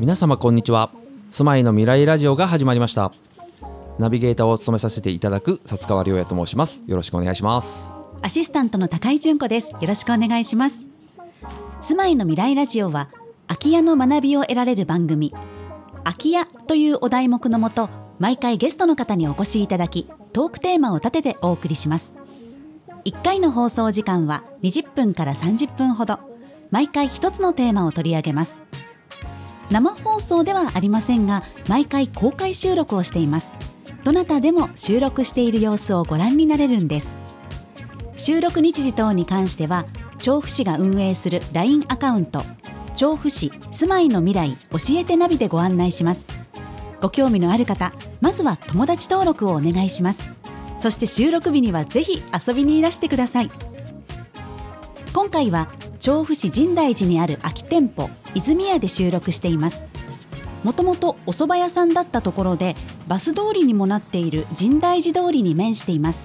皆様こんにちは。住まいの未来ラジオが始まりました。ナビゲーターを務めさせていただく薩川亮也と申します。よろしくお願いします。アシスタントの高井純子です。よろしくお願いします。住まいの未来ラジオは空き家の学びを得られる番組。空き家というお題目のもと毎回ゲストの方にお越しいただきトークテーマを立ててお送りします。1回の放送時間は20分から30分ほど。毎回一つのテーマを取り上げます。生放送ではありませんが毎回公開収録をしています。どなたでも収録している様子をご覧になれるんです。収録日時等に関しては調布市が運営する LINE アカウント調布市住まいの未来教えてナビでご案内します。ご興味のある方まずは友達登録をお願いします。そして収録日にはぜひ遊びにいらしてください。今回は調布市深大寺にある空き店舗泉屋で収録しています。もともとお蕎麦屋さんだったところでバス通りにもなっている深大寺通りに面しています。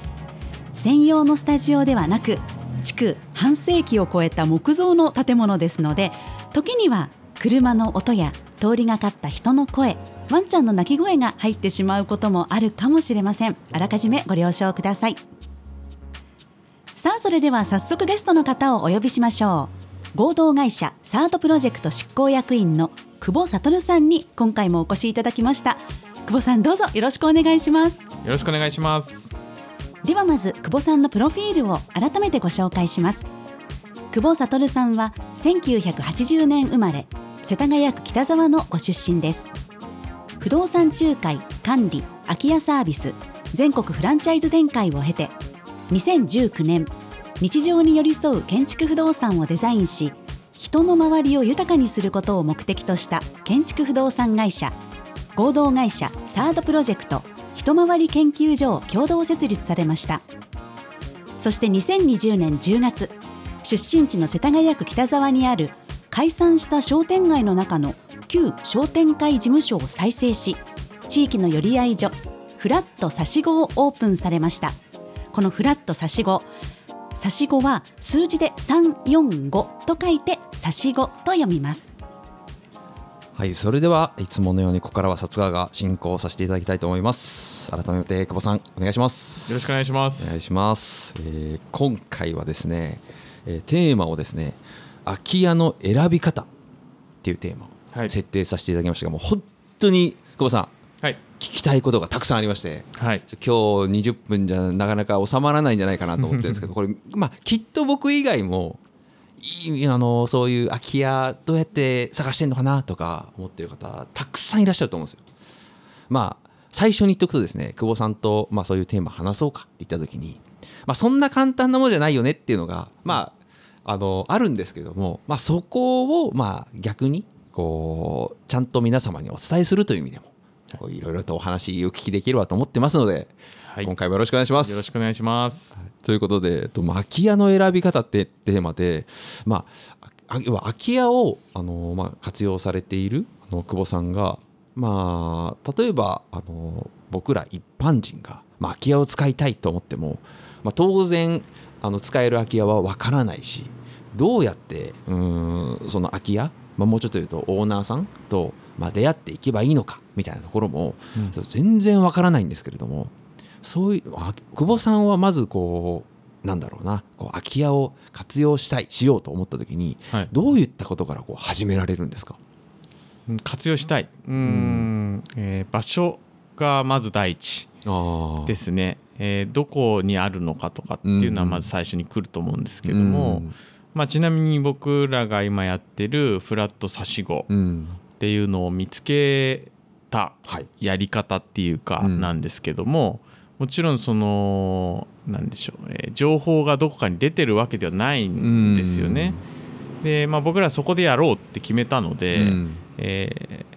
専用のスタジオではなく築半世紀を超えた木造の建物ですので時には車の音や通りがかった人の声ワンちゃんの鳴き声が入ってしまうこともあるかもしれません。あらかじめご了承ください。さあそれでは早速ゲストの方をお呼びしましょう。合同会社サードプロジェクト執行役員の久保悟さんに今回もお越しいただきました久保さんどうぞよろしくお願いします。よろしくお願いします。ではまず久保さんのプロフィールを改めてご紹介します。久保悟さんは1980年生まれ世田谷区北沢のご出身です。不動産仲介管理空き家サービス全国フランチャイズ展開を経て2019年日常に寄り添う建築不動産をデザインし人の周りを豊かにすることを目的とした建築不動産会社。合同会社サードプロジェクト一回り研究所を共同設立されました。そして2020年10月出身地の世田谷区北沢にある解散した商店街の中の旧商店会事務所を再生し地域の寄り合い所フラット差し子をオープンされました。このフラット差し子差し子は数字で345と書いて差し子と読みます。はいそれではいつものようにここからは薩川が進行させていただきたいと思います。改めて久保さんお願いします。よろしくお願いします。お願いします、えー、今回はですね、えー、テーマをですね空き家の選び方っていうテーマを設定させていただきましたが、はい、もう本当に久保さんはい、聞きたいことがたくさんありまして、はい、今日20分じゃなかなか収まらないんじゃないかなと思ってるんですけど これ、まあ、きっと僕以外もいあのそういう空き家どうやって探してんのかなとか思ってる方たくさんいらっしゃると思うんですよ。まあ最初に言っておくとですね久保さんと、まあ、そういうテーマ話そうかって言った時に、まあ、そんな簡単なものじゃないよねっていうのが、まあ、あのあるんですけども、まあ、そこを、まあ、逆にこうちゃんと皆様にお伝えするという意味でもいろいろとお話を聞きできればと思ってますので、はい、今回もよろしくお願いします。よろしくお願いします。ということで、と空き家の選び方ってテーマで、まあ、要は空き家をあの、まあ、活用されているあの久保さんが、まあ、例えばあの僕ら一般人が、まあ、空き家を使いたいと思っても、まあ、当然あの使える空き家はわからないしどうやってうんその空き家、まあ、もうちょっと言うとオーナーさんとまあ、出会っていけばいいのかみたいなところも、うん、全然わからないんですけれどもそういう久保さんはまずこうなんだろうなこう空き家を活用したいしようと思った時に、はい、どういったことからこう始められるんですか？活用したい。うん、えー、場所がまず第一ですね、えー、どこにあるのかとかっていうのはまず最初に来ると思うんですけども、まあ、ちなみに僕らが今やってるフラット差し子っていうのを見つけたやり方っていうかなんですけども、もちろんその何でしょう、え情報がどこかに出てるわけではないんですよね。で、まあ、僕らそこでやろうって決めたので、うん、えー、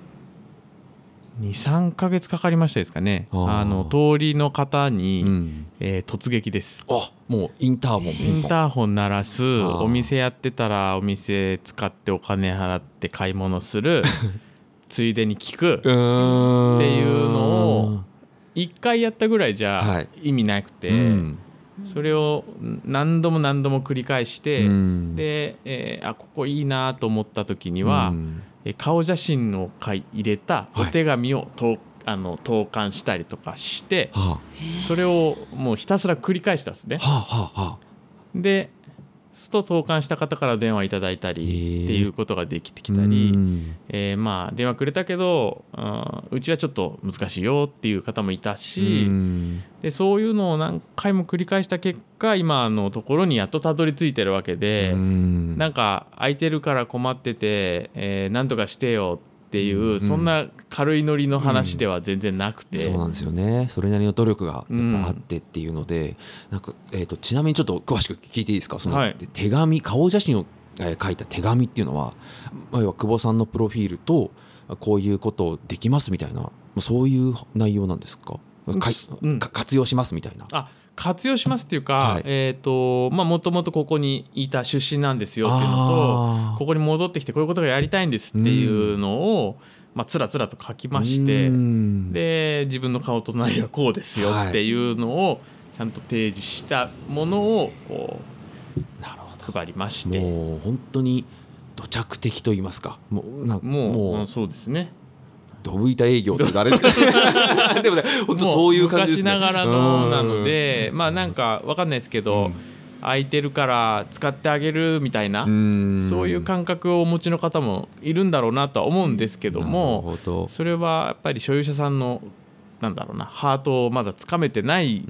23か月かかりましたですかね。あの通りの方に、うん、えー、突撃です。あもうインターホン。インターホン鳴らすお店やってたらお店使ってお金払って買い物する ついでに聞くっていうのを1回やったぐらいじゃ意味なくて、うん、それを何度も何度も繰り返して、うん、で、えー、あここいいなと思った時には、うん、え顔写真を入れたお手紙を投,、はい、あの投函したりとかして、はあ、それをもうひたすら繰り返したんですね。はあはあ、ですと投函した方から電話いただいたりっていうことができてきたり、えー、まあ電話くれたけどうちはちょっと難しいよっていう方もいたしでそういうのを何回も繰り返した結果今のところにやっとたどり着いてるわけでなんか空いてるから困ってて、えー、何とかしてよっていう、うん、そんな軽いノリの話では全然なくて、うん、そうなんですよね。それなりの努力があってっていうので、うん、なんか、えーと、ちなみにちょっと詳しく聞いていいですか？その、はい、手紙顔写真を、えー、書いた手紙っていうのは、まあ、要は久保さんのプロフィールとこういうことできますみたいなそういう内容なんですか？か、うん、活用しますみたいな。あ活用しますっていうか、はい、えっ、ー、とまあもともとここにいた出身なんですよっていうのとここに戻ってきてこういうことがやりたいんですっていうのを、うん、まあつらつらと書きまして、で自分の顔となりはこうですよっていうのをちゃんと提示したものをこうなるほど。配りまして。もう本当に土着的と言いますか。もうなんもうもう。そうですねドブ板営業ってあれですか でもね本当そういう感じですね。昔ながらのなのでまあなんかわかんないですけど、うん、空いてるから使ってあげるみたいなそういう感覚をお持ちの方もいるんだろうなとは思うんですけどもそれはやっぱり所有者さんのなんだろうなハートをまだつかめてない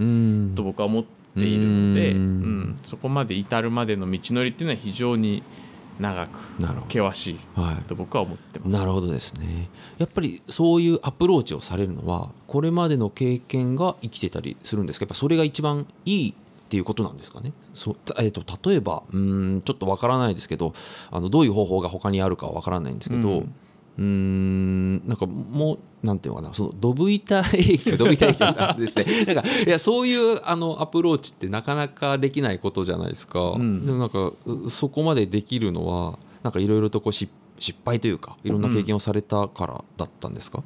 と僕は思っているので、うん、そこまで至るまでの道のりっていうのは非常に長く険しいと僕は思ってます、なるほどですね。やっぱりそういうアプローチをされるのはこれまでの経験が生きてたりするんですか？やっぱそれが一番いいっていうことなんですかね？そえーと、例えばうんちょっとわからないですけどあのどういう方法が他にあるかはわからないんですけど、うんうんなんかもうなんていうのかなそのドブ板営業ドブ板営業なんですね。なんかいやそういうあのアプローチってなかなかできないことじゃないですか、うん、でもなんかそこまでできるのはなんかいろいろとこう失敗というかいろんな経験をされたからだったんですか？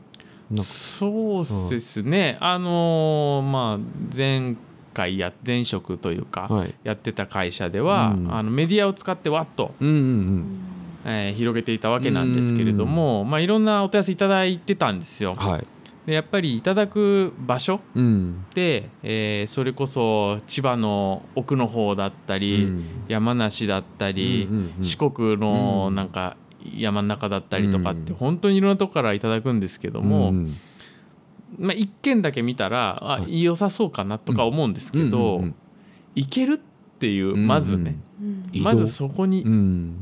うん、そうですね、うん、あのー、まあ前回や前職というか、やってた会社では、あのメディアを使ってわっと、うんうんうんえー、広げていたわけなんですけれども、まあ、いろんなお問い合わせいただいてたんですよ。はい、でやっぱりいただく場所で、うん、えー、それこそ千葉の奥の方だったり、うん、山梨だったり、うんうんうん、四国のなんか山の中だったりとかって、本当にいろんなとこからいただくんですけども、うん、まあ、一件だけ見たらあ、はい、良さそうかなとか思うんですけど、うんうんうん、いけるっていうまずね、まずそこに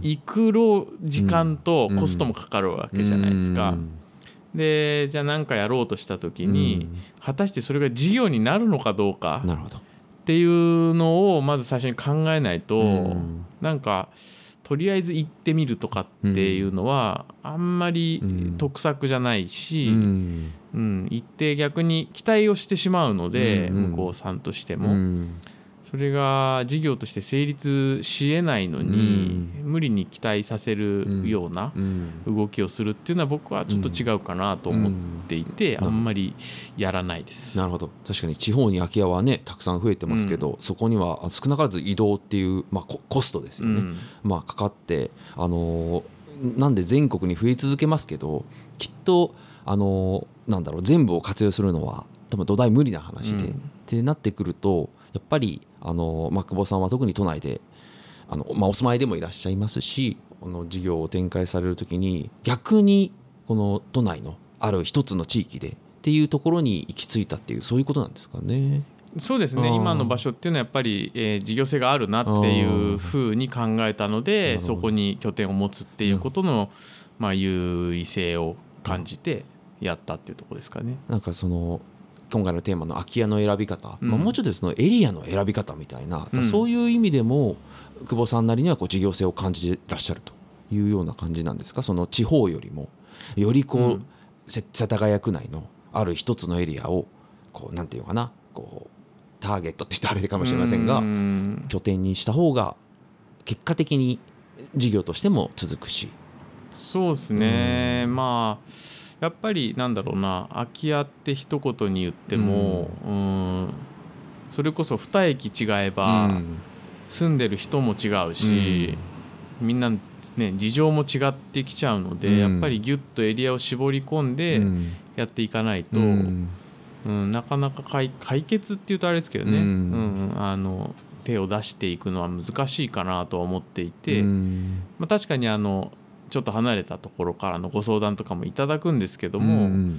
行く時間とコストもかかるわけじゃないですか。でじゃあ何かやろうとした時に、果たしてそれが事業になるのかどうかっていうのをまず最初に考えないと、うなんかとりあえず行ってみるとかっていうのはあんまり得策じゃないし、うん。行って逆に期待をしてしまうので、向こうさんとしても。それが事業として成立しえないのに、うん、無理に期待させるような動きをするっていうのは僕はちょっと違うかなと思っていて、うん、あんまりやらないです。なるほど。確かに地方に空き家はねたくさん増えてますけど、そこには少なからず移動っていう、まあ、コストですよね、まあ、かかってあのなんで全国に増え続けますけどきっとあのなんだろう全部を活用するのは多分土台無理な話で、ってなってくるとやっぱりあの、まあ、久保さんは特に都内であの、まあ、お住まいでもいらっしゃいますしこの事業を展開される時に逆にこの都内のある一つの地域でっていうところに行き着いたっていうそういうことなんですかね。そうですね。今の場所っていうのはやっぱり、えー、事業性があるなっていうふうに考えたのでそこに拠点を持つっていうことの、まあ、優位性を感じてやったっていうところですかね。なんかその今回のテーマの空き家の選び方、うん、まあ、もうちょっとそのエリアの選び方みたいな、うん、そういう意味でも久保さんなりにはこう事業性を感じてらっしゃるというような感じなんですか？その地方よりもよりこう、うん、世田谷区内のある一つのエリアをこうなんていうかな？こうターゲットって言ってあれかもしれませんが拠点にした方が結果的に事業としても続くし。そうですね、まあやっぱりなんだろうな空き家って一言に言っても、うん、それこそ2駅違えば住んでる人も違うし、みんなね事情も違ってきちゃうので、やっぱりギュッとエリアを絞り込んでやっていかないと、うん。なかなか解決っていうとあれですけどね、うん。あの手を出していくのは難しいかなとは思っていて、まあ、確かにあのちょっと離れたところからのご相談とかもいただくんですけども、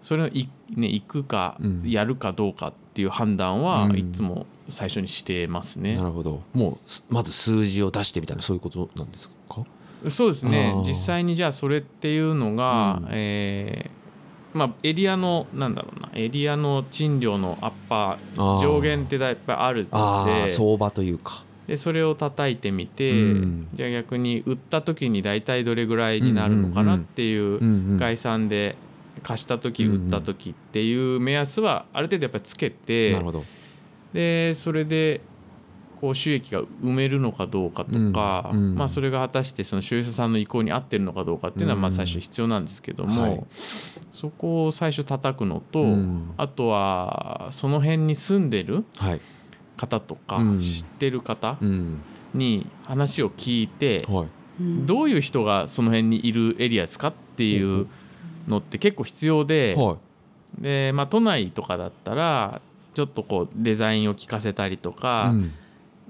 それをい、ね、行くかやるかどうかっていう判断はいつも最初にしてますね。なるほど。もうまず数字を出してみたいなそういうことなんですか？そうですね。実際にじゃあそれっていうのが、うん、えー、まあ、エリアのなんだろうなエリアの賃料のアッパー上限ってやっぱりあるので相場というかでそれを叩いてみて、うん、じゃあ逆に売った時に大体どれぐらいになるのかなっていう概算で貸した時売った時っていう目安はある程度やっぱりつけて、でそれでこう収益が埋めるのかどうかとか、うんうん、まあ、それが果たしてその所有者さんの意向に合ってるのかどうかっていうのはまあ最初必要なんですけども、はい、そこを最初叩くのと、あとはその辺に住んでる方とか、知ってる方に話を聞いて、はい、どういう人がその辺にいるエリアですかっていうのって結構必要で。でまあ、都内とかだったらちょっとこうデザインを聞かせたりとか、うん、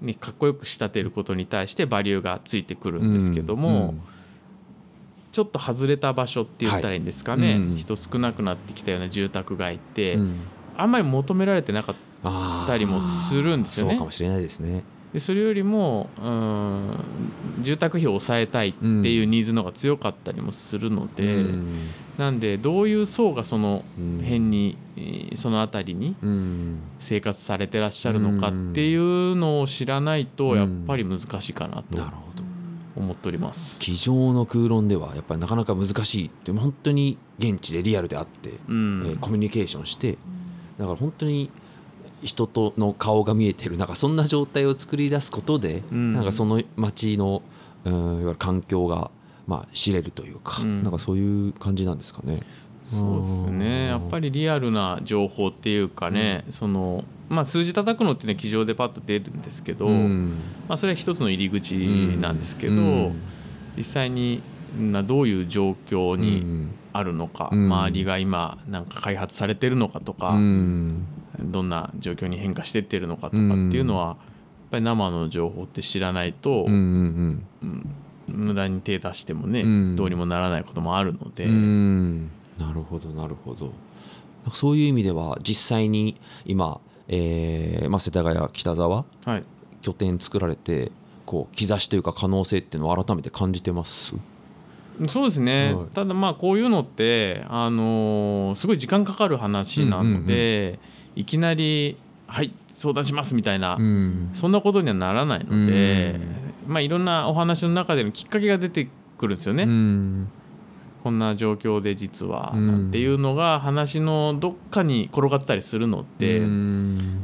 にかっこよく仕立てることに対してバリューがついてくるんですけども、ちょっと外れた場所って言ったらいいんですかね、はい、人少なくなってきたような住宅街って、あんまり求められてなかったりもするんですよね。そうかもしれないですね。でそれよりもうん住宅費を抑えたいっていうニーズの方が強かったりもするので、うん、なんでどういう層がその辺に、うん、その辺りに生活されてらっしゃるのかっていうのを知らないとやっぱり難しいかなと。思っております。机上の空論ではやっぱりなかなか難しいって本当に現地でリアルであって、うん、えー、コミュニケーションしてだから本当に人との顔が見えてるなんかそんな状態を作り出すことで、うん、なんかその街のうんいわゆる環境がまあ知れるというか、うん、なんかそういう感じなんですかね。そうですね。やっぱりリアルな情報っていうかね、うん、そのまあ、数字叩くのってね机上でパッと出るんですけど、うん、まあ、それは一つの入り口なんですけど、うん、実際になどういう状況にあるのか、周りが今なんか開発されてるのかとか、どんな状況に変化してってるのかとかっていうのは、やっぱり生の情報って知らないと、うん無駄に手出してもね、どうにもならないこともあるので。なるほどなるほど。そういう意味では実際に今、えーまあ、世田谷北沢、はい、拠点作られてこう兆しというか可能性っていうのを改めて感じてます？そうですね、はい、ただまあこういうのって、あのー、すごい時間かかる話なので、いきなり「はい相談します」みたいな、うん、そんなことにはならないので、うん、まあ、いろんなお話の中でのきっかけが出てくるんですよね。うん、こんな状況で実は、なんていうのが話のどっかに転がってたりするので、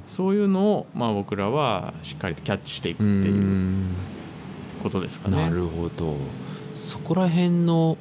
そういうのをまあ僕らはしっかりとキャッチしていくっていうことですかね。なるほどそこら辺の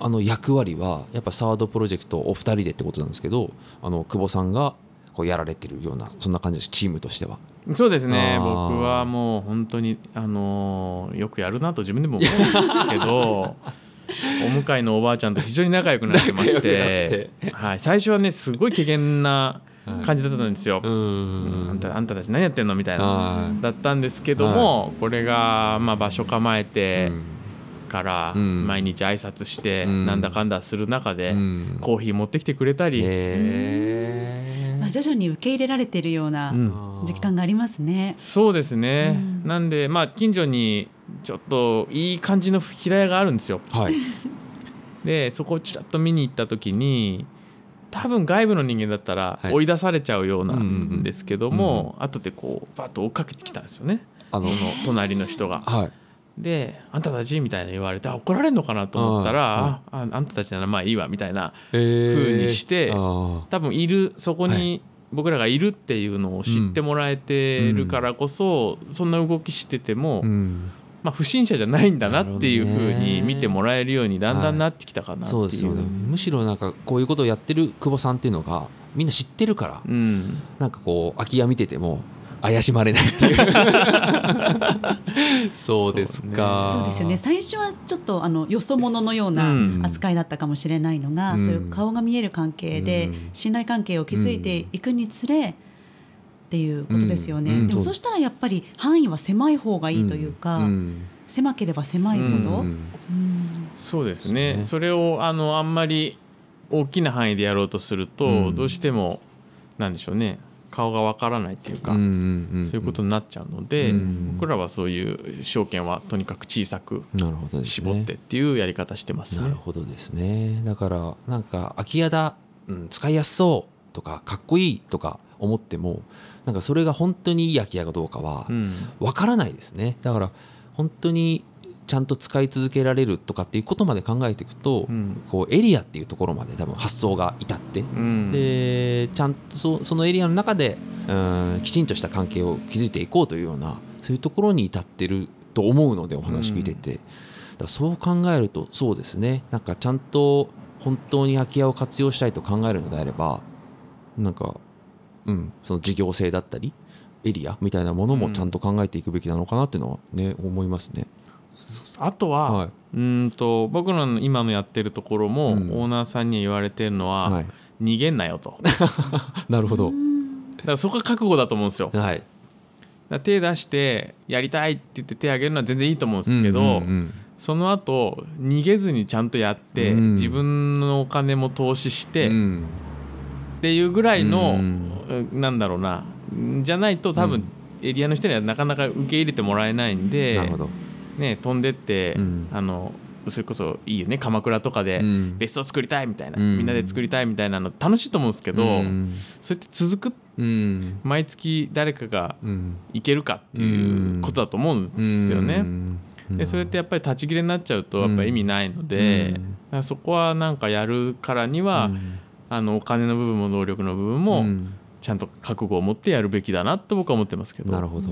あの役割はやっぱサードプロジェクトお二人でってことなんですけどあの久保さんがこうやられてるようなそんな感じです。チームとしては。そうですね。僕はもう本当にあのよくやるなと自分でも思うんですけど お向かいのおばあちゃんと非常に仲良くなってましてはい、最初はねすごい危険な感じだったんですよ。あんたあんたたち何やってんのみたいな。だったんですけども、これがまあ場所構えて。から毎日挨拶してなんだかんだする中でコーヒー持ってきてくれたり、まあ、徐々に受け入れられているような実感がありますね。そうですね、なんでまあ近所にちょっといい感じの平屋があるんですよ。はい、でそこをちらっと見に行った時に多分外部の人間だったら追い出されちゃうようなんですけども、後でこうバッと追っかけてきたんですよね。あの隣の人が。はいで「あんたたち」みたいな言われて怒られるのかなと思ったら「あああんたたちならまあいいわ」みたいなふうにして多分いるそこに僕らがいるっていうのを知ってもらえてるからこそ、そんな動きしてても、ままあ、不審者じゃないんだなっていうふうに見てもらえるようにだんだんなってきたかなっていう、はい、そうですよね。むしろなんかこういうことをやってる久保さんっていうのがみんな知ってるから、うん、なんかこう空き家見てても怪しまれないっていう そうですか。そうですよね。最初はちょっとあのよそ者のような扱いだったかもしれないのが、うん、そういう顔が見える関係で信頼関係を築いていくにつれ、っていうことですよね、うん、でもそしたらやっぱり範囲は狭い方がいいというか、狭ければ狭いほど、そうですね。それをあのあんまり大きな範囲でやろうとすると、どうしてもなんでしょうね顔がわからないっていうか、そういうことになっちゃうので、僕らはそういう証券はとにかく小さく絞ってっていうやり方してます。ね。なるほどですね。だからなんか空き家だ、うん、使いやすそうとかかっこいいとか思ってもなんかそれが本当にいい空き家かどうかはわからないですね。だから本当にちゃんと使い続けられるとかっていうことまで考えていくと、うん、こうエリアっていうところまで多分発想が至って、うん、でちゃんとそそのエリアの中でうんきちんとした関係を築いていこうというようなそういうところに至ってると思うのでお話聞いてて、うん、だそう考えるとそうですね。なんかちゃんと本当に空き家を活用したいと考えるのであればなんか、うん、その事業性だったりエリアみたいなものもちゃんと考えていくべきなのかなっていうのはね、思いますね。あとは、はい、うんと僕の今のやってるところも、うん、オーナーさんに言われてるのは、はい、逃げんなよと。なるほど。だからそこが覚悟だと思うんですよ、はい、手出してやりたいって言って手挙げるのは全然いいと思うんですけど、うんうんうん、その後逃げずにちゃんとやって、うん、自分のお金も投資して、うん、っていうぐらいの、うん、なんだろうな。じゃないと多分、エリアの人にはなかなか受け入れてもらえないんで。なるほどね、飛んでって、うん、あのそれこそいいよね鎌倉とかで別荘作りたいみたいな、うん、みんなで作りたいみたいなの楽しいと思うんですけど、うん、そうやって続く、うん、毎月誰かが行けるかっていうことだと思うんですよね。でそれってやっぱり立ち切れになっちゃうとやっぱ意味ないので、そこはなんかやるからには、あのお金の部分も能力の部分も、ちゃんと覚悟を持ってやるべきだなと僕は思ってますけど。なるほど。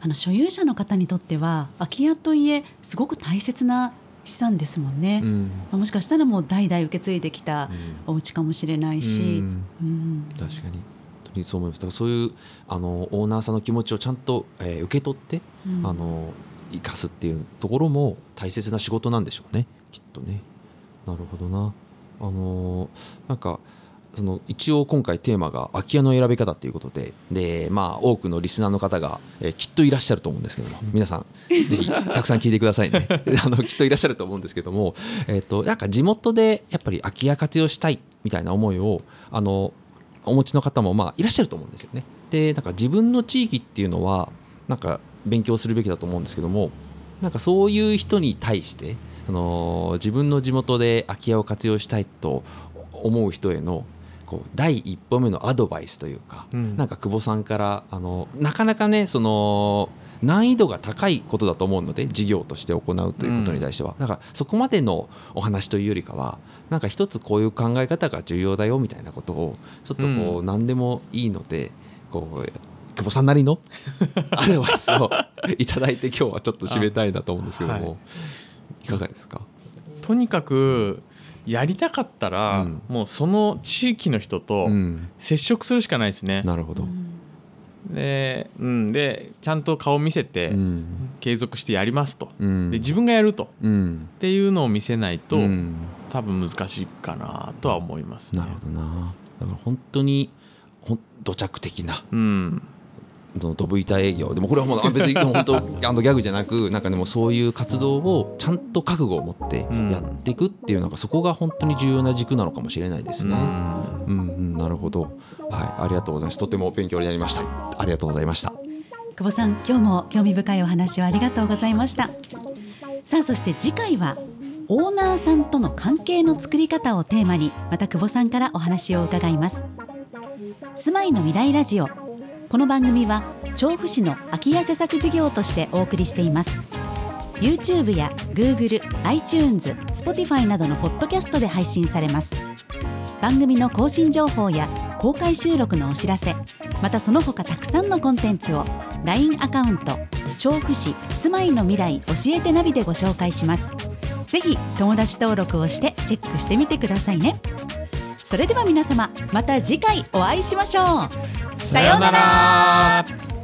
あの所有者の方にとっては空き家といえすごく大切な資産ですもんね。うん、もしかしたらもう代々受け継いできたお家かもしれないし。うん、確かに。にそう思います。だからそういうあのオーナーさんの気持ちをちゃんと、えー、受け取って、うん、あの生かすっていうところも大切な仕事なんでしょうね。きっとね。なるほどな。あのなんかその一応今回テーマが空き家の選び方ということでで、まあ、多くのリスナーの方が、えー、きっといらっしゃると思うんですけども皆さん ぜひたくさん聞いてくださいね あのきっといらっしゃると思うんですけども、えーと、なんか地元でやっぱり空き家活用したいみたいな思いをあのお持ちの方もまあいらっしゃると思うんですよね。でなんか自分の地域っていうのはなんか勉強するべきだと思うんですけどもなんかそういう人に対してあの自分の地元で空き家を活用したいと思う人へのこう第一歩目のアドバイスというか、うん、なんか久保さんからあのなかなかねその難易度が高いことだと思うので事業として行うということに対しては、うん、だからそこまでのお話というよりかはなんか一つこういう考え方が重要だよみたいなことをちょっとこう何でもいいので、こう久保さんなりの アドバイスをいただいて今日はちょっと締めたいなと思うんですけども、はい、いかがですか？とにかくやりたかったら、うん、もうその地域の人と接触するしかないですね。なるほど。で,、うん、でちゃんと顔見せて継続してやりますと、うん、で自分がやると、うん、っていうのを見せないと、うん、多分難しいかなとは思います、ね、なるほどな。だから本当にほ土着的な、うんそのドブ板営業でもこれはもう別に本当あのギャグじゃなくなんかでもそういう活動をちゃんと覚悟を持ってやっていくっていうのがそこが本当に重要な軸なのかもしれないですね。うん、うん、なるほど。はい、ありがとうございます。とても勉強になりました。ありがとうございました。久保さん、今日も興味深いお話をありがとうございました。さあ、そして次回はオーナーさんとの関係の作り方をテーマにまた久保さんからお話を伺います。住まいの未来ラジオこの番組は調布市の空き家施策事業としてお送りしています。YouTube や Google、iTunes、Spotify などのポッドキャストで配信されます。番組の更新情報や公開収録のお知らせまたその他たくさんのコンテンツを LINE アカウント調布市住まいの未来教えてナビでご紹介します。ぜひ友達登録をしてチェックしてみてくださいね。それでは皆様また次回お会いしましょう。さようなら。